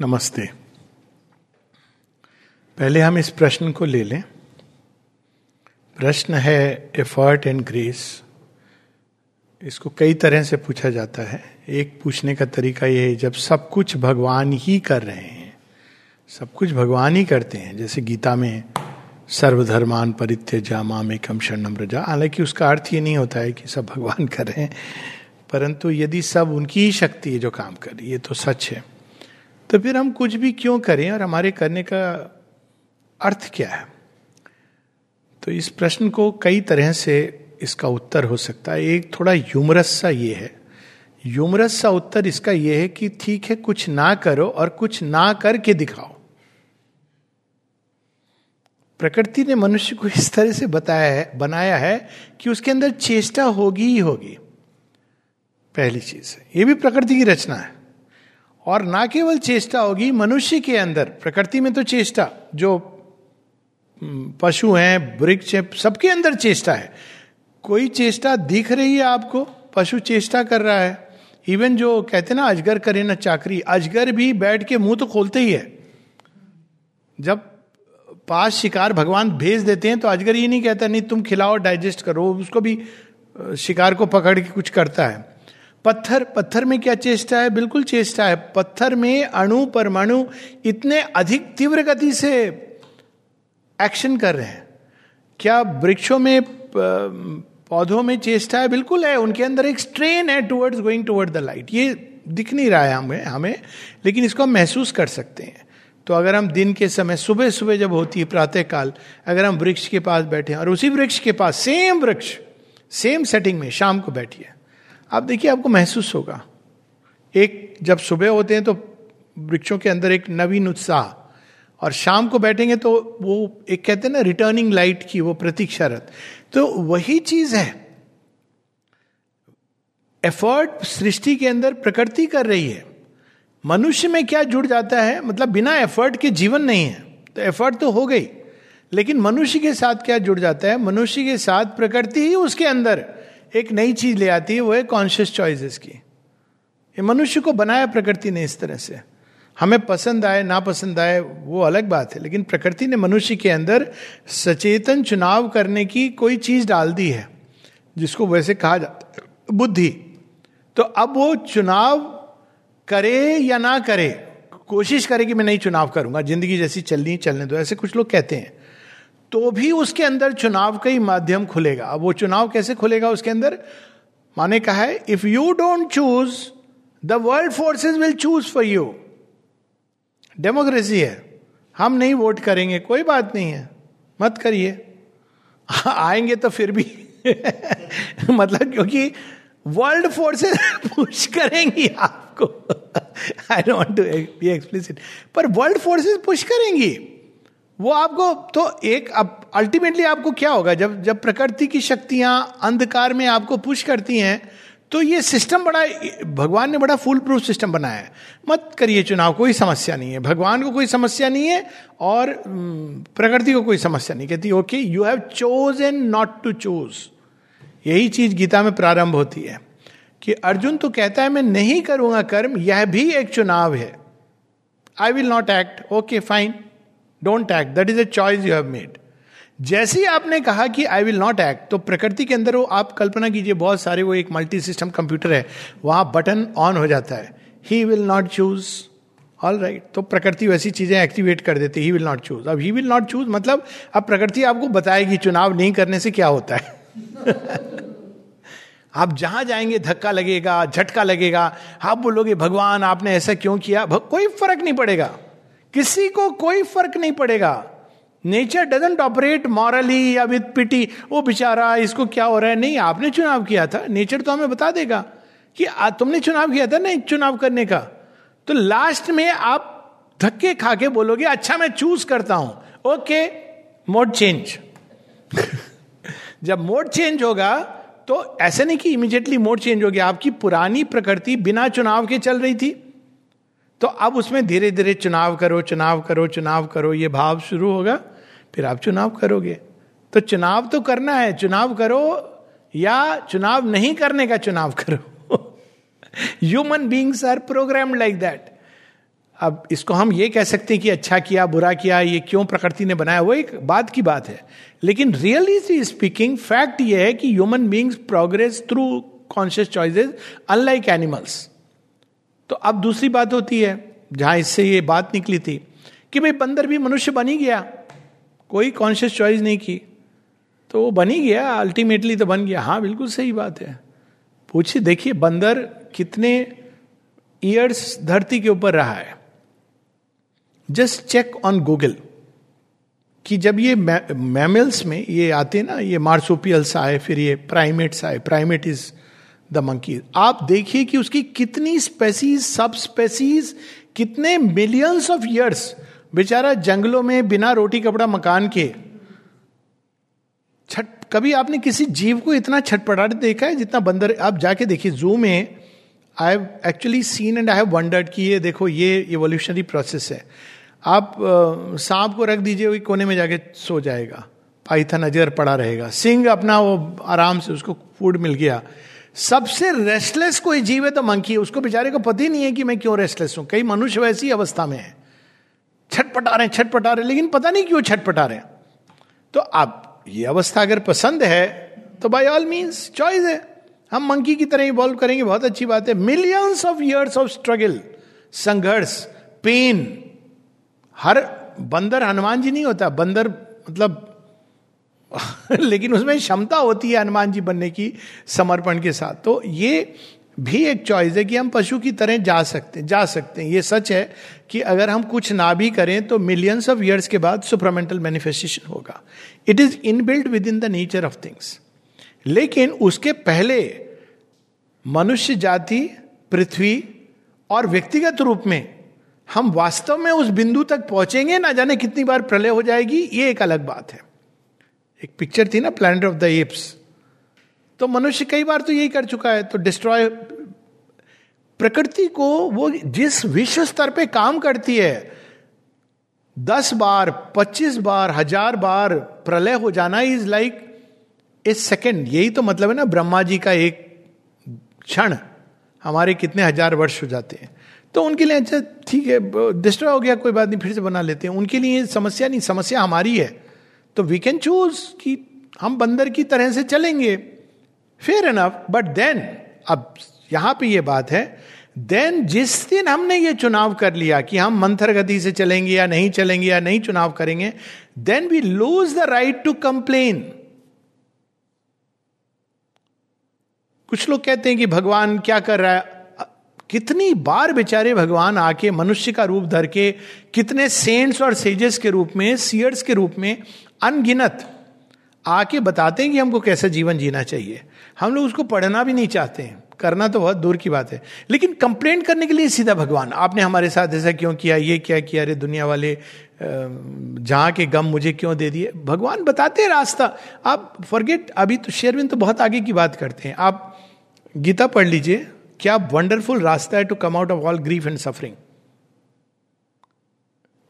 नमस्ते। पहले हम इस प्रश्न को ले लें। प्रश्न है एफर्ट एंड ग्रेस इसको कई तरह से पूछा जाता है। एक पूछने का तरीका यह है, जब सब कुछ भगवान ही कर रहे हैं, सब कुछ भगवान ही करते हैं, जैसे गीता में सर्वधर्मान परित्य परित्यजा माम एकम शरणम रजा। हालाँकि उसका अर्थ ये नहीं होता है कि सब भगवान कर रहे हैं, परंतु यदि सब उनकी ही शक्ति है जो काम कर रही है तो सच है। तो फिर हम कुछ भी क्यों करें और हमारे करने का अर्थ क्या है? तो इस प्रश्न को कई तरह से इसका उत्तर हो सकता है। एक थोड़ा ह्यूमरस सा ये है। ह्यूमरस सा उत्तर इसका यह है कि ठीक है, कुछ ना करो और कुछ ना करके दिखाओ। प्रकृति ने मनुष्य को इस तरह से बताया है, बनाया है कि उसके अंदर चेष्टा होगी ही होगी। पहली चीज़ ये भी प्रकृति की रचना है। और ना केवल चेष्टा होगी, मनुष्य के अंदर, प्रकृति में तो चेष्टा, जो पशु हैं, वृक्ष हैं, सबके अंदर चेष्टा है। कोई चेष्टा दिख रही है आपको? पशु चेष्टा कर रहा है। इवन जो कहते ना, अजगर करे ना चाकरी, अजगर भी बैठ के मुँह तो खोलते ही है। जब पास शिकार भगवान भेज देते हैं तो अजगर ये नहीं कहता, नहीं, तुम खिलाओ डाइजेस्ट करो। उसको भी शिकार को पकड़ के कुछ करता है। पत्थर पत्थर में क्या चेष्टा है? बिल्कुल चेष्टा है। पत्थर में अणु, परमाणु इतने अधिक तीव्र गति से एक्शन कर रहे हैं। क्या वृक्षों में पौधों में चेष्टा है? बिल्कुल है। उनके अंदर एक स्ट्रेन है towards going toward the light ये दिख नहीं रहा है हमें हमें, लेकिन इसको हम महसूस कर सकते हैं। तो अगर हम दिन के समय सुबह सुबह जब होती है प्रातः काल अगर हम वृक्ष के पास बैठे और उसी वृक्ष के पास सेम वृक्ष सेम सेटिंग में शाम को बैठिए। आप देखिए आपको महसूस होगा। एक जब सुबह होते हैं तो वृक्षों के अंदर एक नवीन उत्साह और शाम को बैठेंगे तो वो एक कहते हैं ना रिटर्निंग लाइट की वो प्रतीक्षारत तो वही चीज़ है। एफर्ट सृष्टि के अंदर प्रकृति कर रही है। मनुष्य में क्या जुड़ जाता है? मतलब बिना एफर्ट के जीवन नहीं है। तो एफर्ट तो हो गई। लेकिन मनुष्य के साथ क्या जुड़ जाता है? मनुष्य के साथ प्रकृति ही उसके अंदर। एक नई चीज़ ले आती है, वो है कॉन्शियस चॉइसेस की। ये मनुष्य को बनाया प्रकृति ने इस तरह से। हमें पसंद आए ना पसंद आए, वो अलग बात है, लेकिन प्रकृति ने मनुष्य के अंदर सचेतन चुनाव करने की कोई चीज़ डाल दी है, जिसको वैसे कहा जाता है, बुद्धि। तो अब वो चुनाव करे या ना करे, कोशिश करे कि मैं नहीं चुनाव करूँगा, ज़िंदगी जैसी चलनी, चलने दो, ऐसे कुछ लोग कहते हैं। तो भी उसके अंदर चुनाव का ही माध्यम खुलेगा। अब वो चुनाव कैसे खुलेगा उसके अंदर? माने कहा है if you don't choose the world forces will choose for you democracy है। हम नहीं वोट करेंगे, कोई बात नहीं है। मत करिए। आएँगे तो फिर भी। मतलब क्योंकि वर्ल्ड फोर्सेस पुश करेंगी आपको। I don't to be explicit पर वर्ल्ड फोर्सेस पुश करेंगी। वो आपको तो एक अब अल्टीमेटली आपको क्या होगा? जब जब प्रकृति की शक्तियाँ अंधकार में आपको पुश करती हैं तो ये सिस्टम बड़ा, भगवान ने बड़ा फुल प्रूफ सिस्टम बनाया है। मत करिए चुनाव, कोई समस्या नहीं है। भगवान को कोई समस्या नहीं है और प्रकृति को कोई समस्या नहीं। कहती okay you have chosen not to choose यही चीज़ गीता में प्रारंभ होती है कि अर्जुन तो कहता है, मैं नहीं करूँगा कर्म, यह भी एक चुनाव है। I will not act okay fine don't act that is a choice you have made जैसे ही आपने कहा कि आई विल नॉट एक्ट तो प्रकृति के अंदर वो, आप कल्पना कीजिए, बहुत सारे वो एक मल्टी सिस्टम कंप्यूटर है, वहाँ बटन ऑन हो जाता है। He will not choose all right तो प्रकृति वैसी चीज़ें एक्टिवेट कर देती ही विल नॉट चूज़ अब ही विल नॉट चूज़ मतलब अब प्रकृति आपको बताएगी चुनाव नहीं करने से क्या होता है। आप जहाँ जाएँगे, धक्का लगेगा, झटका लगेगा। आप बोलोगे, भगवान, आपने ऐसा क्यों किया? कोई फ़र्क नहीं पड़ेगा। किसी को कोई फ़र्क नहीं पड़ेगा। नेचर डजेंट ऑपरेट मॉरली या विथ पिटी वो बेचारा इसको क्या हो रहा है? नहीं आपने चुनाव किया था। नेचर तो हमें बता देगा कि आ, तुमने चुनाव किया था नहीं चुनाव करने का। तो लास्ट में आप धक्के खा के बोलोगे अच्छा मैं चूज़ करता हूँ। ओके मोड चेंज जब मोड चेंज होगा तो ऐसे नहीं कि इमीडिएटली मोड चेंज हो गया आपकी पुरानी प्रकृति बिना चुनाव के चल रही थी। तो अब उसमें धीरे धीरे चुनाव करो चुनाव करो चुनाव करो, ये भाव शुरू होगा, फिर आप चुनाव करोगे। तो चुनाव तो करना है, चुनाव करो या चुनाव नहीं करने का चुनाव करो। Human beings are program like that अब इसको हम ये कह सकते हैं कि अच्छा किया, बुरा किया, ये क्यों प्रकृति ने बनाया, वो एक बात की बात है। लेकिन रियली स्पीकिंग फैक्ट ये है कि human beings progress through conscious choices unlike animals तो अब दूसरी बात होती है, जहाँ इससे ये बात निकली थी कि भाई बंदर भी मनुष्य बन ही गया। कोई कॉन्शियस चॉइस नहीं की। तो वो बन ही गया अल्टीमेटली तो बन गया। हाँ बिल्कुल सही बात है। पूछिए, देखिए, बंदर कितने ईयर्स धरती के ऊपर रहा है। जस्ट चेक ऑन गूगल कि जब ये मैमल्स में ये आते ना, ये मार्सोपियल्स आए, फिर ये प्राइमेट्स आए। प्राइमेट इज़ द मंकी आप देखिए कि उसकी कितनी स्पेसीज सब स्पेसीज कितने मिलियंस ऑफ़ ईयर्स बेचारा जंगलों में बिना रोटी कपड़ा मकान के। छठ कभी आपने किसी जीव को इतना छटपटाटे देखा है जितना बंदर, आप जाके देखिए जू में I have actually seen and I have wondered कि ये देखो, ये इवोल्यूशनरी प्रोसेस है। आप सांप को रख दीजिए कोने में जाके सो जाएगा। पाइथन अजर पड़ा रहेगा। सिंह अपना वो आराम से उसको फ़ूड मिल गया। सबसे रेस्टलेस कोई जीव है तो मंकी है। उसको बेचारे को पता ही नहीं है कि मैं क्यों रेस्टलेस हूँ। कई मनुष्य वैसी अवस्था में है। छटपटा रहे छटपटा रहे लेकिन पता नहीं क्यों छटपटा रहे तो आप ये अवस्था अगर पसंद है तो बाय ऑल मीन्स चॉइस है। हम मंकी की तरह इवॉल्व करेंगे, बहुत अच्छी बात है। Millions of years of struggle संघर्ष पेन हर बंदर हनुमान जी नहीं होता। बंदर मतलब लेकिन उसमें क्षमता होती है हनुमान जी बनने की समर्पण के साथ। तो ये भी एक चॉइस है कि हम पशु की तरह जा सकते हैं, जा सकते हैं। ये सच है कि अगर हम कुछ ना भी करें तो मिलियंस ऑफ़ ईयर्स के बाद सुपरमेंटल मैनिफेस्टेशन होगा। It is inbuilt within the nature of things लेकिन उसके पहले मनुष्य जाति, पृथ्वी और व्यक्तिगत रूप में हम वास्तव में उस बिंदु तक पहुँचेंगे ना जाने कितनी बार प्रलय हो जाएगी, ये एक अलग बात है। एक पिक्चर थी ना प्लैनेट ऑफ़ द एप्स तो मनुष्य कई बार तो यही कर चुका है तो डिस्ट्रॉय प्रकृति को वो जिस विश्व स्तर पे काम करती है, दस बार, पच्चीस बार, हज़ार बार प्रलय हो जाना इज़ लाइक ए सेकेंड यही तो मतलब है ना, ब्रह्मा जी का एक क्षण, हमारे कितने हज़ार वर्ष हो जाते हैं। तो उनके लिए अच्छा ठीक है डिस्ट्रॉय हो गया, कोई बात नहीं, फिर से बना लेते हैं। उनके लिए समस्या नहीं, समस्या हमारी है। तो वी कैन चूज़ कि हम बंदर की तरह से चलेंगे। फेयर एनफ बट देन अब यहाँ पे ये बात है देन जिस दिन हमने ये चुनाव कर लिया कि हम मंथर गति से चलेंगे या नहीं चलेंगे या नहीं चुनाव करेंगे then we lose the right to complain कुछ लोग कहते हैं कि भगवान क्या कर रहा है? कितनी बार बेचारे भगवान आके मनुष्य का रूप धर के, कितने सेंट्स और सेजेस के रूप में सीयर्स के रूप में अनगिनत आके बताते हैं कि हमको कैसा जीवन जीना चाहिए। हम लोग उसको पढ़ना भी नहीं चाहते हैं। करना तो बहुत दूर की बात है। लेकिन कंप्लेंट करने के लिए सीधा भगवान, आपने हमारे साथ ऐसा क्यों किया, ये क्या किया, अरे दुनिया वाले जहाँ के गम मुझे क्यों दे दिए? भगवान बताते हैं रास्ता। आप फॉरगेट अभी तो शेरविन तो बहुत आगे की बात करते हैं। आप गीता पढ़ लीजिए। क्या वंडरफुल रास्ता है to come out of all grief and suffering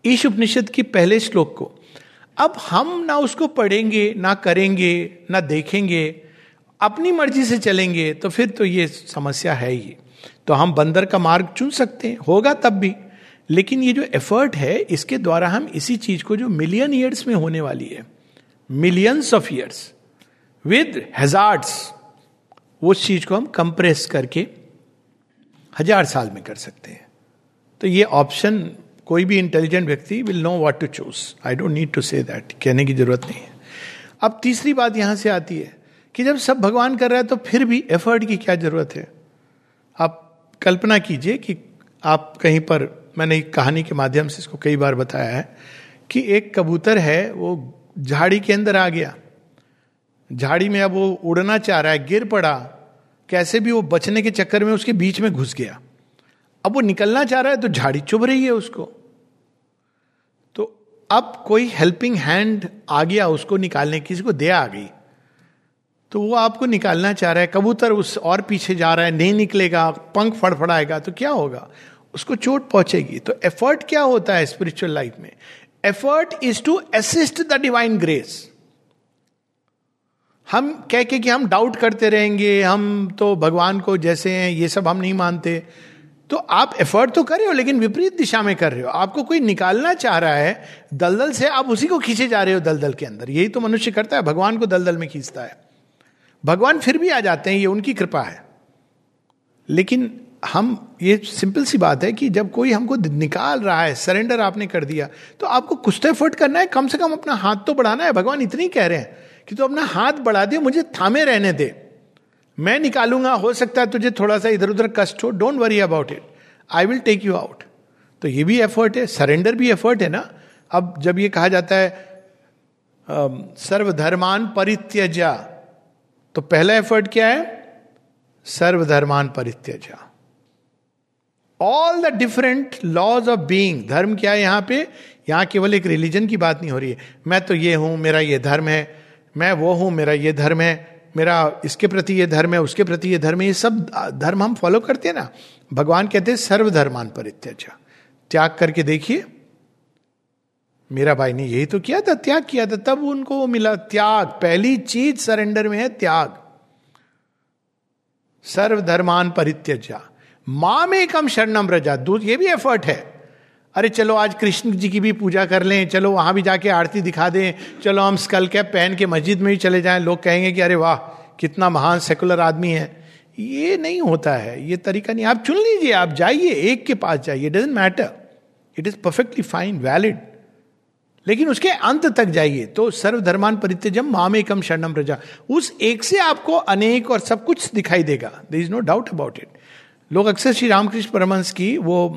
Isha Upanishad की पहले श्लोक को अब हम ना उसको पढ़ेंगे, ना करेंगे, ना देखेंगे, अपनी मर्ज़ी से चलेंगे तो फिर तो ये समस्या है ही। तो हम बंदर का मार्ग चुन सकते हैं, होगा तब भी। लेकिन ये जो एफर्ट है, इसके द्वारा हम इसी चीज़ को जो मिलियन ईयर्स में होने वाली है millions of years with hazards उस चीज़ को हम कंप्रेस करके हज़ार साल में कर सकते हैं। तो ये ऑप्शन कोई भी इंटेलिजेंट व्यक्ति will know what to choose I don't need to say that कहने की ज़रूरत नहीं है। अब तीसरी बात यहाँ से आती है कि जब सब भगवान कर रहा है तो फिर भी एफर्ट की क्या ज़रूरत है? आप कल्पना कीजिए कि आप कहीं पर, मैंने एक कहानी के माध्यम से इसको कई बार बताया है कि एक कबूतर है, वो झाड़ी के अंदर आ गया। झाड़ी में अब वो उड़ना चाह रहा है, गिर पड़ा। कैसे भी वो बचने के चक्कर में उसके बीच में घुस गया। अब वो निकलना चाह रहा है तो झाड़ी चुभ रही है उसको। अब कोई हेल्पिंग हैंड आ गया, उसको निकालने किसी को दे आ गई तो वो आपको निकालना चाह रहा है, कबूतर उस और पीछे जा रहा है, नहीं निकलेगा, पंख फड़फड़ाएगा तो क्या होगा? उसको चोट पहुंचेगी। तो एफर्ट क्या होता है स्पिरिचुअल लाइफ में? Effort is to assist the divine grace हम कह के कि हम डाउट करते रहेंगे, हम तो भगवान को जैसे हैं, ये सब हम नहीं मानते। तो आप एफर्ट तो कर रहे हो, लेकिन विपरीत दिशा में कर रहे हो। आपको कोई निकालना चाह रहा है, दलदल से आप उसी को खींचे जा रहे हो दलदल के अंदर। यही तो मनुष्य करता है, भगवान को दलदल में खींचता है। भगवान फिर भी आ जाते हैं, ये उनकी कृपा है। लेकिन हम, ये सिंपल सी बात है कि जब कोई हमको निकाल रहा है सरेंडर आपने कर दिया तो आपको कुछ तो एफर्ट करना है, कम से कम अपना हाथ तो बढ़ाना है। भगवान इतनी कह रहे हैं कि तू अपना हाथ बढ़ा दे, मुझे थामे रहने दे। मैं निकालूँगा, हो सकता है तुझे थोड़ा सा इधर उधर कष्ट हो don't worry about it I will take you out तो ये भी एफर्ट है सरेंडर भी एफर्ट है ना? अब जब ये कहा जाता है सर्वधर्मान परित्यजा तो पहला एफर्ट क्या है? सर्वधर्मान परित्यजा all the different laws of being धर्म क्या है यहाँ पे? यहाँ केवल एक रिलीजन की बात नहीं हो रही है। मैं तो ये हूँ, मेरा ये धर्म है, मैं वो हूँ, मेरा ये धर्म है। मेरा इसके प्रति ये धर्म है, उसके प्रति ये धर्म है, ये सब धर्म हम फॉलो करते हैं ना। भगवान कहते हैं, सर्वधर्मान परित्यजा। त्याग करके देखिए। मेरा भाई ने यही तो किया था, त्याग किया था, तब उनको वो मिला त्याग। पहली चीज़ सरेंडर में है, त्याग। सर्वधर्मान परित्यजा। माँ में कम शरणम रजा। दूध, ये भी एफर्ट है। अरे चलो, आज कृष्ण जी की भी पूजा कर लें। चलो, वहाँ भी जाके आरती दिखा दें। चलो, हम स्कल कैप पहन के मस्जिद में ही चले जाएँ। लोग कहेंगे कि, अरे वाह, कितना महान सेकुलर आदमी है। ये नहीं होता है। ये तरीका नहीं। आप चुन लीजिए, आप जाइए, एक के पास जाइए। Doesn't matter it is perfectly fine valid लेकिन उसके अंत तक जाइए। तो सर्वधर्मान परित्यजम मामेकम शरणम प्रजा। उस एक से आपको अनेक और सब कुछ दिखाई देगा। There is no doubt about it लोग अक्सर श्री रामकृष्ण परमंश की वो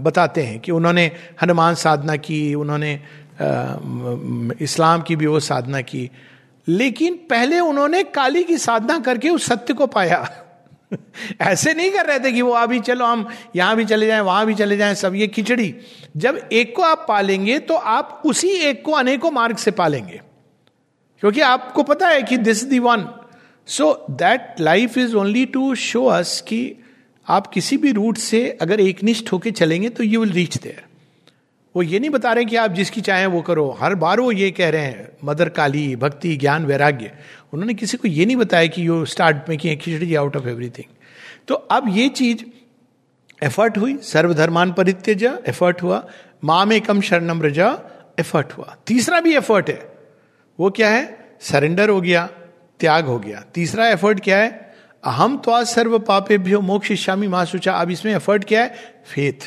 बताते हैं कि उन्होंने हनुमान साधना की, उन्होंने इस्लाम की भी वो साधना की। लेकिन पहले उन्होंने काली की साधना करके उस सत्य को पाया। ऐसे नहीं कर रहे थे कि वो अभी चलो, हम यहाँ भी चले जाएँ, वहाँ भी चले जाएँ, सब ये खिचड़ी। जब एक को आप पालेंगे तो आप उसी एक को अनेकों मार्ग से पालेंगे। क्योंकि आपको पता है कि this the one so that life is only to show us कि आप किसी भी रूट से अगर एकनिष्ठ होकर चलेंगे तो यू विल रीच देयर वो ये नहीं बता रहे कि आप जिसकी चाहें वो करो। हर बार वो ये कह रहे हैं, मदर काली, भक्ति, ज्ञान, वैराग्य। उन्होंने किसी को ये नहीं बताया कि you start making khichdi out of everything तो अब ये चीज़ एफर्ट हुई, सर्वधर्मान परित्यज एफर्ट हुआ। माँ में कम शरणम रजा एफर्ट हुआ। तीसरा भी एफर्ट है। वो क्या है? सरेंडर हो गया, त्याग हो गया। तीसरा एफर्ट क्या है? अहम तो सर्व पापे भ्यो मोक्ष श्यामी माँ सुचा अब इसमें एफर्ट क्या है? फेथ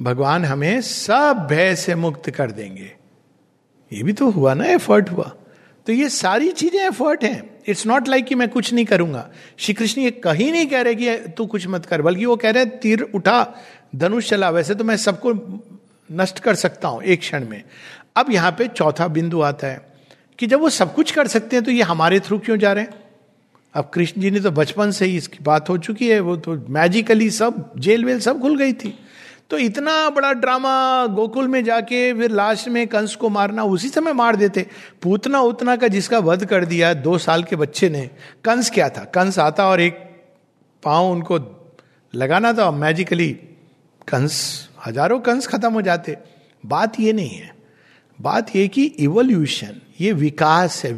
भगवान हमें सब भय से मुक्त कर देंगे। ये भी तो हुआ ना एफर्ट हुआ। तो ये सारी चीज़ें एफर्ट हैं। इट्स नॉट लाइक कि मैं कुछ नहीं करूँगा। श्री कृष्ण ये कहीं नहीं कह रहे कि तू कुछ मत कर, बल्कि वो कह रहे तीर उठा, धनुष चला। वैसे तो मैं सबको नष्ट कर सकता हूँ एक क्षण में। अब यहाँ पे चौथा बिंदु आता है कि जब वो सब कुछ कर सकते हैं तो ये हमारे थ्रू क्यों जा रहे हैं? अब कृष्ण जी ने तो बचपन से ही इसकी बात हो चुकी है, वो तो मैजिकली सब, जेल वेल सब खुल गई थी। तो इतना बड़ा ड्रामा गोकुल में जाके फिर लास्ट में कंस को मारना उसी समय मार देते। पूतना उतना का जिसका वध कर दिया दो साल के बच्चे ने, कंस क्या था? कंस आता और एक पाँव उनको लगाना था मैजिकली कंस, हज़ारों कंस खत्म हो जाते। बात ये नहीं है। बात ये कि इवोल्यूशन ये विकास है।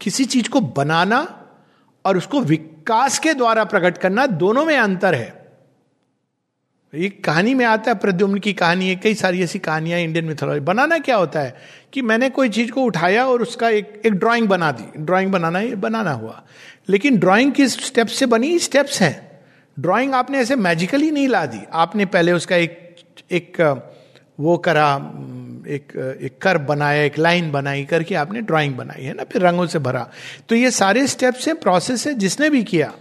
किसी चीज़ को बनाना और उसको विकास के द्वारा प्रकट करना दोनों में अंतर है। एक कहानी में आता है, प्रद्युम्न की कहानी है कई सारी ऐसी कहानियाँ इंडियन मिथोलॉजी बनाना क्या होता है कि मैंने कोई चीज़ को उठाया और उसका एक एक ड्राइंग बना दी। ड्राइंग बनाना बनाना हुआ। लेकिन ड्राइंग किस स्टेप से बनी? स्टेप्स हैं। ड्राइंग आपने ऐसे मैजिकली नहीं ला दी। आपने पहले उसका एक एक, वो करा एक एक कर बनाया, एक लाइन बनाई करके आपने ड्राइंग बनाई, है ना? फिर रंगों से भरा। तो ये सारे स्टेप्स हैं प्रोसेस है, जिसने भी किया।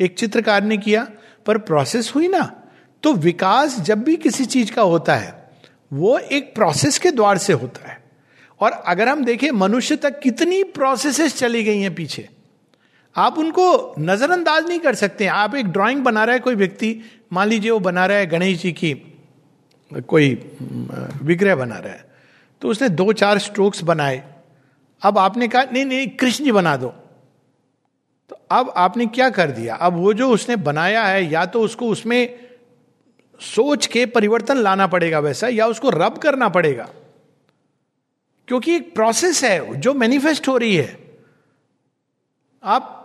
एक चित्रकार ने किया, पर प्रोसेस हुई ना? तो विकास जब भी किसी चीज़ का होता है, वो एक प्रोसेस के द्वार से होता है। और अगर हम देखें, मनुष्य तक कितनी प्रोसेसेस चली गई हैं पीछे। आप उनको नजरअंदाज नहीं कर सकते। आप एक ड्राइंग बना रहा है कोई व्यक्ति, मान लीजिए वो बना रहा है गणेश जी की कोई विग्रह बना रहा है। तो उसने दो चार स्ट्रोक्स बनाए। अब आपने कहा, नहीं नहीं, कृष्ण बना दो। तो अब आपने क्या कर दिया? अब वो जो उसने बनाया है, या तो उसको उसमें सोच के परिवर्तन लाना पड़ेगा वैसा, या उसको रब करना पड़ेगा। क्योंकि एक प्रोसेस है, जो मैनिफेस्ट हो रही है। आप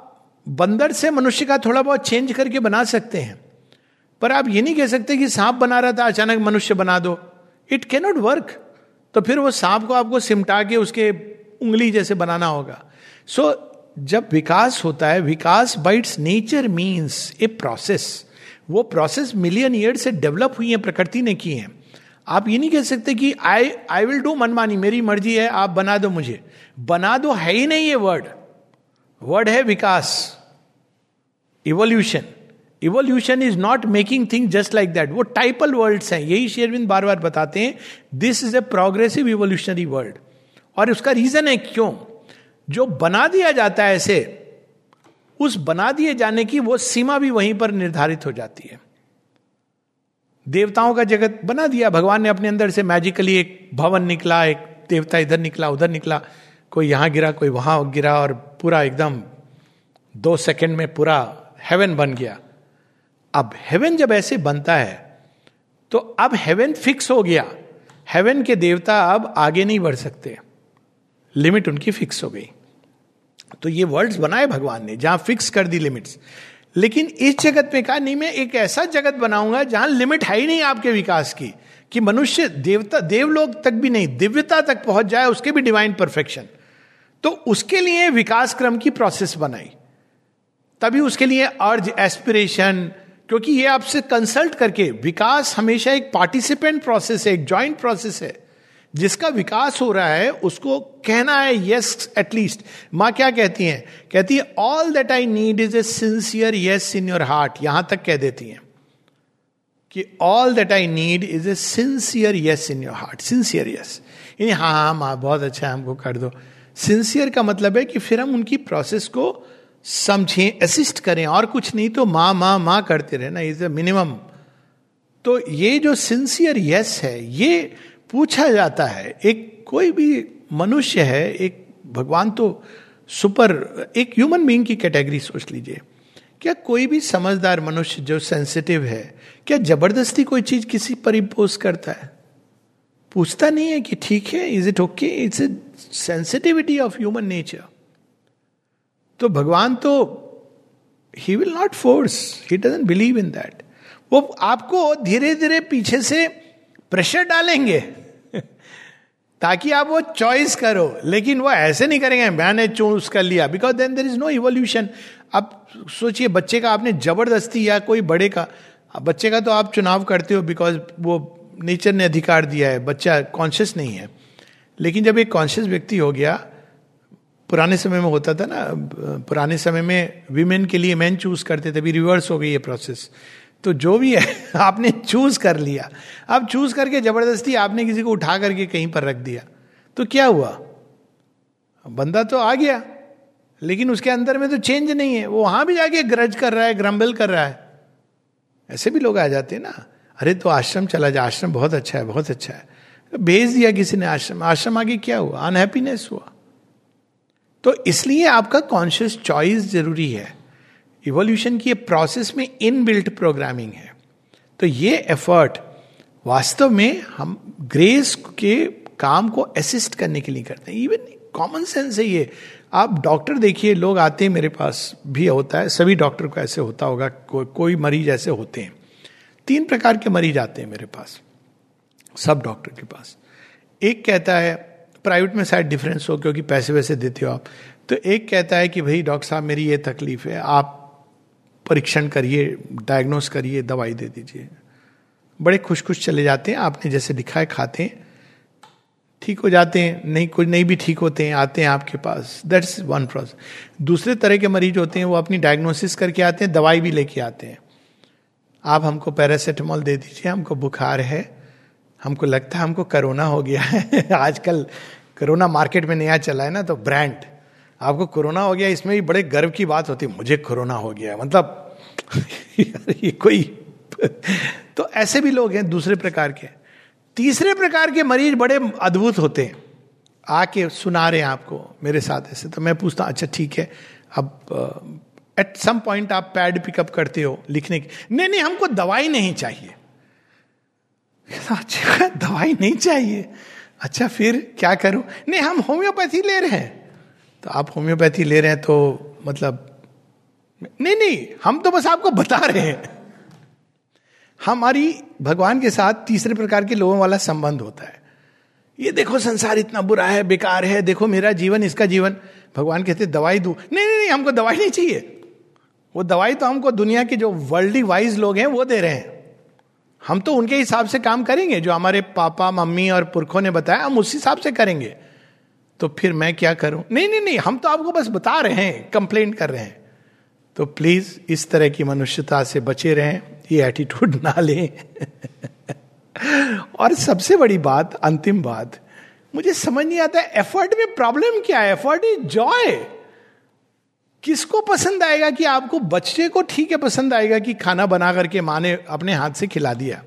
बंदर से मनुष्य का थोड़ा बहुत चेंज करके बना सकते हैं। पर आप ये नहीं कह सकते कि सांप बना रहा था, अचानक मनुष्य बना दो। इट कैनॉट वर्क तो फिर वो सांप को आपको सिमटा के उसके उंगली जैसे बनाना होगा। सो so, जब विकास होता है विकास by its nature means a process वो प्रोसेस मिलियन ईयर से डेवलप हुई है प्रकृति ने की है। आप ये नहीं कह सकते कि आई आई विल डू मनमानी मेरी मर्ज़ी है आप बना दो मुझे। बना दो है ही नहीं ये वर्ड वर्ड है विकास। Evolution evolution is not making thing just like that वो टाइपल वर्ड्स हैं. यही शेरविंद बार बार बताते हैं this is a progressive evolutionary world और उसका रीजन है क्यों? जो बना दिया जाता है ऐसे, उस बना दिए जाने की वो सीमा भी वहीं पर निर्धारित हो जाती है। देवताओं का जगत बना दिया। भगवान ने अपने अंदर से मैजिकली एक भवन निकला, एक देवता इधर निकला, उधर निकला। कोई यहाँ गिरा, कोई वहाँ गिरा और पूरा एकदम दो सेकंड में पूरा हेवन बन गया। अब हेवन जब ऐसे बनता है तो अब हेवन फिक्स हो गया। हेवन के देवता अब आगे नहीं बढ़ सकते। लिमिट उनकी फिक्स हो गई। तो ये वर्ड्स बनाए भगवान ने, जहाँ फिक्स कर दी लिमिट्स लेकिन इस जगत में कहा, नहीं, मैं एक ऐसा जगत बनाऊँगा जहाँ लिमिट है ही नहीं आपके विकास की, कि मनुष्य देवता, देवलोक तक भी नहीं, दिव्यता तक पहुँच जाए, उसके भी डिवाइन परफेक्शन तो उसके लिए विकास क्रम की प्रोसेस बनाई। तभी उसके लिए अर्ज़ एस्पिरेशन क्योंकि ये आपसे कंसल्ट करके विकास हमेशा एक पार्टिसिपेंट प्रोसेस है, एक ज्वाइंट प्रोसेस है। जिसका विकास हो रहा है, उसको कहना है यस एटलीस्ट माँ क्या कहती हैं? कहती है all that I need is a sincere yes in your heart यहाँ तक कह देती हैं कि all that I need is a sincere yes in your heart sincere yes यानी हाँ हाँ माँ, बहुत अच्छा है, हमको कर दो। सिंसियर का मतलब है कि फिर हम उनकी प्रोसेस को समझें असिस्ट करें और कुछ नहीं तो माँ माँ माँ करते रहे ना इज़ अ मिनिमम तो ये जो सिंसियर यस है, ये पूछा जाता है, एक कोई भी मनुष्य है, एक भगवान तो सुपर एक ह्यूमन बींग की कैटेगरी सोच लीजिए। क्या कोई भी समझदार मनुष्य जो सेंसिटिव है, क्या ज़बरदस्ती कोई चीज़ किसी पर इम्पोज करता है? पूछता नहीं है कि ठीक है is it okay it's a sensitivity of human nature तो भगवान तो he will not force he doesn't believe in that वो आपको धीरे धीरे पीछे से प्रेशर डालेंगे, ताकि आप वो चॉइस करो। लेकिन वो ऐसे नहीं करेंगे, मैंने चूज़ कर लिया। Because then there is no evolution अब सोचिए, बच्चे का आपने ज़बरदस्ती या कोई बड़े का बच्चे का तो आप चुनाव करते हो बिकॉज़ वो नेचर ने अधिकार दिया है। बच्चा कॉन्शियस नहीं है। लेकिन जब एक कॉन्शियस व्यक्ति हो गया पुराने समय में होता था ना, पुराने समय में विमेन के लिए मैन चूज़ करते थे, अभी रिवर्स हो गई ये प्रोसेस तो जो भी है, आपने चूज़ कर लिया। अब चूज़ करके ज़बरदस्ती आपने किसी को उठा करके कहीं पर रख दिया। तो क्या हुआ? बंदा तो आ गया, लेकिन उसके अंदर में तो चेंज नहीं है। वो वहाँ भी जाके ग्रज कर रहा है ग्रम्बल कर रहा है। ऐसे भी लोग आ जाते हैं ना, अरे तो आश्रम चला जाए आश्रम बहुत अच्छा है, बहुत अच्छा है। भेज दिया किसी ने आश्रम। आश्रम आगे क्या हुआ? अनहैप्पीनेस हुआ। तो इसलिए आपका कॉन्शियस चॉइस ज़रूरी है। इवोल्यूशन की प्रोसेस में इन बिल्ट प्रोग्रामिंग है। तो ये एफर्ट वास्तव में हम ग्रेस के काम को असिस्ट करने के लिए करते हैं। इवन कॉमन सेंस है ये। आप डॉक्टर देखिए लोग आते हैं मेरे पास भी होता है। सभी डॉक्टर को ऐसे होता होगा को, कोई मरीज़ ऐसे होते हैं। तीन प्रकार के मरीज़ आते हैं मेरे पास। सब डॉक्टर के पास। एक कहता है प्राइवेट में शायद डिफरेंस हो, क्योंकि पैसे वैसे देते हो आप। तो एक कहता है कि भाई, डॉक्टर साहब, मेरी ये तकलीफ़ है, आप परीक्षण करिए डायग्नोस करिए, दवाई दे दीजिए। बड़े खुश खुश चले जाते हैं, आपने जैसे लिखा है, खाते हैं। ठीक हो जाते हैं, नहीं, कुछ नहीं भी ठीक होते हैं, आते हैं आपके पास। दैट्स वन प्रोसेस दूसरे तरह के मरीज़ होते हैं, वो अपनी डायग्नोसिस करके आते हैं, दवाई भी लेके आते हैं। आप हमको पैरासीटामोल दे दीजिए, हमको बुखार है हमको लगता है हमको कोरोना हो गया है। आजकल कोरोना मार्केट में नया चला है ना तो ब्रांड। आपको कोरोना हो गया, इसमें भी बड़े गर्व की बात होती है, मुझे कोरोना हो गया। मतलब ये कोई तो ऐसे भी लोग हैं दूसरे प्रकार के। तीसरे प्रकार के मरीज़ बड़े अद्भुत होते हैं। आके सुना रहे हैं आपको, मेरे साथ ऐसे। तो मैं पूछता अच्छा ठीक है, अब एट सम पॉइंट आप पैड पिकअप करते हो लिखने की नहीं नहीं, हमको दवाई नहीं चाहिए। अच्छा दवाई नहीं चाहिए। अच्छा फिर क्या करूँ? नहीं, हम होम्योपैथी ले रहे हैं। तो आप होम्योपैथी ले रहे हैं तो मतलब नहीं नहीं, हम तो बस आपको बता रहे हैं। हमारी, भगवान के साथ तीसरे प्रकार के लोगों वाला संबंध होता है। ये देखो, संसार इतना बुरा है, बेकार है, देखो मेरा जीवन, इसका जीवन। भगवान कहते, दवाई दू। नहीं नहीं नहीं, हमको दवाई नहीं चाहिए। वो दवाई तो हमको दुनिया के जो वर्ल्ड वाइज लोग हैं, वो दे रहे हैं। हम तो उनके हिसाब से काम करेंगे, जो हमारे पापा, मम्मी और पुरखों ने बताया, हम उस हिसाब से करेंगे। तो फिर मैं क्या करूँ? नहीं नहीं नहीं, हम तो आपको बस बता रहे हैं कंप्लेन कर रहे हैं। तो प्लीज़ इस तरह की मनुष्यता से बचे रहें, ये एटीट्यूड ना लें। और सबसे बड़ी बात, अंतिम बात, मुझे समझ नहीं आता एफर्ट में प्रॉब्लम क्या है? एफर्ट इज़ जॉय किसको पसंद आएगा कि आपको बच्चे को ठीक है पसंद आएगा कि खाना बना करके माँ ने अपने हाथ से खिला दिया?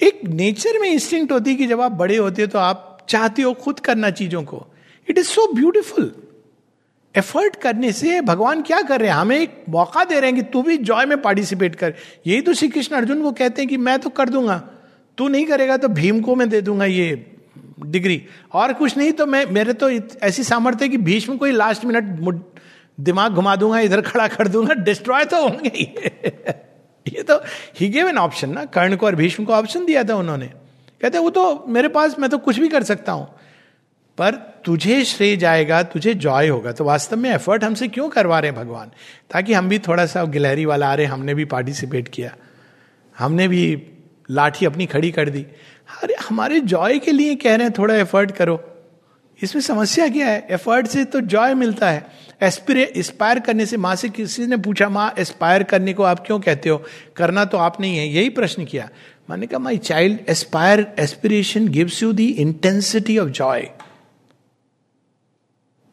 एक नेचर में इंस्टिंक्ट होती है कि जब आप बड़े होते हो तो आप चाहते हो खुद करना चीज़ों को। It is so beautiful effort करने से भगवान क्या कर रहे हैं? हमें एक मौका दे रहे हैं कि तू भी जॉय में पार्टिसिपेट कर। यही तो श्री कृष्ण अर्जुन को कहते हैं कि मैं तो कर दूँगा। तू नहीं करेगा तो भीम को मैं दे दूँगा ये डिग्री और कुछ नहीं तो मैं, मेरे तो ऐसी सामर्थ्य कि भीष्म कोई लास्ट मिनट दिमाग घुमा दूँगा, इधर खड़ा कर दूँगा डिस्ट्रॉय तो होंगे ये तो ही गेव एन ऑप्शन ना, कर्ण को और भीष्म को ऑप्शन दिया था उन्होंने। कहते वो तो मेरे पास, मैं तो कुछ भी कर सकता हूँ, पर तुझे श्रेय जाएगा, तुझे जॉय होगा। तो वास्तव में एफर्ट हमसे क्यों करवा रहे हैं भगवान? ताकि हम भी थोड़ा सा गिलहरी वाला आ रहे, हमने भी पार्टिसिपेट किया। हमने भी लाठी अपनी खड़ी कर दी। अरे, हमारे जॉय के लिए कह रहे हैं, थोड़ा एफर्ट करो। इसमें समस्या क्या है? एफर्ट से तो जॉय मिलता है। एस्पिरे एस्पायर करने से माँ से किसी ने पूछा, माँ एस्पायर करने को आप क्यों कहते हो? करना तो आप नहीं है। यही प्रश्न किया। मैंने कहा my child aspire aspiration gives you the intensity of joy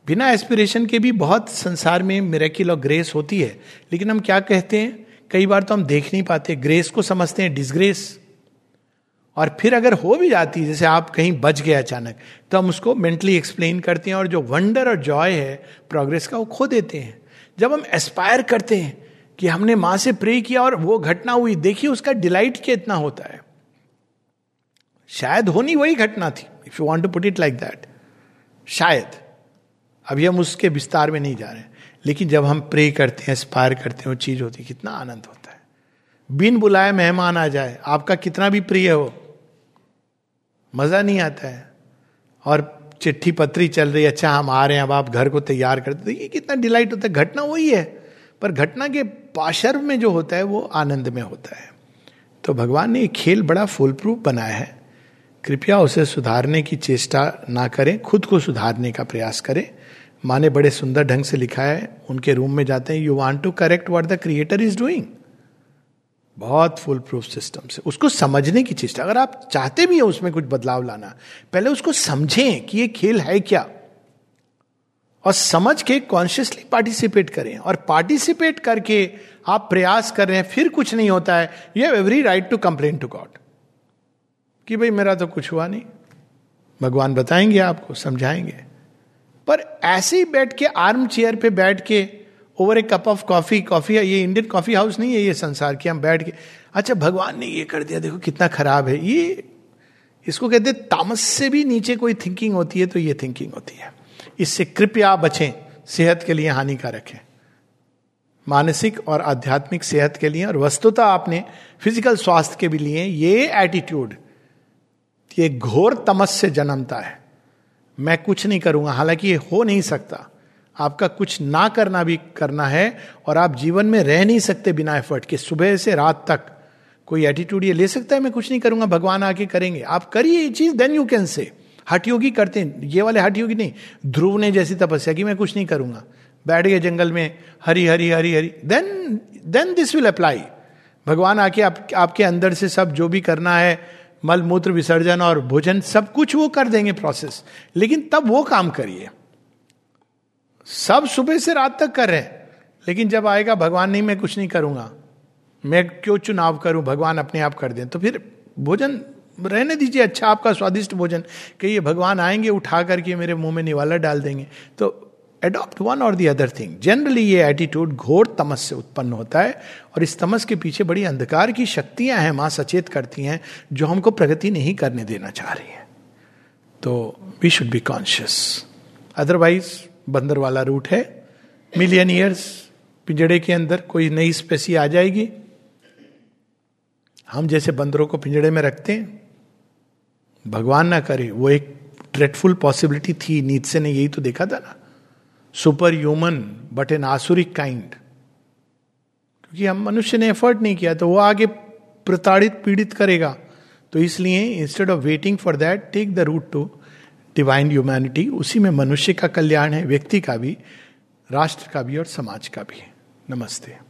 बिना एस्पिरेशन के भी बहुत संसार में मेरेकिल और ग्रेस होती है। लेकिन हम क्या कहते हैं? कई बार तो हम देख नहीं पाते। ग्रेस को समझते हैं डिसग्रेस और फिर अगर हो भी जाती है जैसे आप कहीं बच गए अचानक तो हम उसको मेंटली एक्सप्लेन करते हैं और जो वंडर और जॉय है प्रोग्रेस का वो खो देते हैं। जब हम एस्पायर करते हैं कि हमने माँ से प्रे किया और वो घटना हुई, देखिए उसका डिलाइट क्या इतना होता है। शायद होनी वही घटना थी if you want to put it like that शायद। अभी हम उसके विस्तार में नहीं जा रहे लेकिन जब हम प्रे करते हैं एस्पायर करते हैं, वो चीज़ होती है, कितना आनंद होता है। बिन बुलाए मेहमान आ जाए, आपका कितना भी प्रिय हो मज़ा नहीं आता है। और चिट्ठी पत्री चल रही है अच्छा हम आ रहे हैं, अब आप घर को तैयार करते तो ये कितना डिलाइट होता है। घटना वही है। पर घटना के पाशर्व में जो होता है, वो आनंद में होता है। तो भगवान ने ये खेल बड़ा फुल प्रूफ बनाया है। कृपया उसे सुधारने की चेष्टा ना करें, खुद को सुधारने का प्रयास करें। माँ ने बड़े सुंदर ढंग से लिखा है। उनके रूम में जाते हैं you want to correct what the creator is doing बहुत फुल प्रूफ सिस्टम से उसको समझने की चेष्टा, अगर आप चाहते भी हैं उसमें कुछ बदलाव लाना, पहले उसको समझें कि ये खेल है क्या। और समझ के कॉन्शियसली पार्टिसिपेट करें। और पार्टिसिपेट करके आप प्रयास कर रहे हैं, फिर कुछ नहीं होता है। You have every right to complain to God कि भाई, मेरा तो कुछ हुआ नहीं। भगवान बताएँगे आपको, समझाएँगे। पर ऐसे ही बैठ के आर्म चेयर पे बैठ के over a cup of coffee coffee ये इंडियन कॉफ़ी हाउस नहीं है, ये संसार की, हम बैठ के अच्छा भगवान ने ये कर दिया, देखो कितना खराब है। ये, इसको कहते तामस से भी नीचे कोई थिंकिंग होती है तो ये थिंकिंग होती है। इससे कृपया बचें, सेहत के लिए हानिकारक है। मानसिक और आध्यात्मिक सेहत के लिए, और वस्तुता आपने फ़िज़िकल स्वास्थ्य के भी लिए ये एटीट्यूड ये घोर तमस से जन्मता है। मैं कुछ नहीं करूँगा, हालाँकि ये हो नहीं सकता। आपका कुछ ना करना भी करना है और आप जीवन में रह नहीं सकते बिना एफर्ट के। सुबह से रात तक। कोई एटीट्यूड ये ले सकता है मैं कुछ नहीं करूँगा भगवान आके करेंगे। आप करिए ये चीज़ देन यू कैन से हट योगी करते हैं। ये वाले हट योगी नहीं ध्रुव ने जैसी तपस्या की मैं कुछ नहीं करूँगा। बैठ गए जंगल में Hari Hari Hari Hari. Then then this will apply भगवान आके आप, आपके अंदर से सब जो भी करना है मल मूत्र विसर्जन और भोजन सब कुछ वो कर देंगे प्रोसेस लेकिन तब वो काम करिए। सब सुबह से रात तक कर रहे लेकिन जब आएगा, भगवान नहीं, मैं कुछ नहीं करूँगा। मैं क्यों चुनाव करूँ? भगवान अपने आप कर दें। तो फिर भोजन, रहने दीजिए अच्छा आपका स्वादिष्ट भोजन। कहिए भगवान आएँगे, उठा करके मेरे मुँह में निवाला डाल देंगे। तो एडॉप्ट वन और दी अदर थिंग जनरली ये एटीट्यूड घोर तमस से उत्पन्न होता है। और इस तमस के पीछे बड़ी अंधकार की शक्तियाँ हैं, माँ सचेत करती हैं, जो हमको प्रगति नहीं करने देना चाह रही है। तो we should be conscious otherwise बंदर वाला रूट है। मिलियन ईयर्स पिंजड़े के अंदर कोई नई स्पेसी आ जाएगी। हम जैसे बंदरों को पिंजड़े में रखते हैं, भगवान ना करे, वो एक ड्रेडफुल पॉसिबिलिटी थी नीचे ने यही तो देखा था ना। सुपर ह्यूमन बट एन आसुरिक काइंड क्योंकि हम मनुष्य ने एफर्ट नहीं किया तो वो आगे प्रताड़ित, पीड़ित करेगा। तो इसलिए instead of waiting for that take the route to divine humanity उसी में मनुष्य का कल्याण है, व्यक्ति का भी, राष्ट्र का भी और समाज का भी। नमस्ते।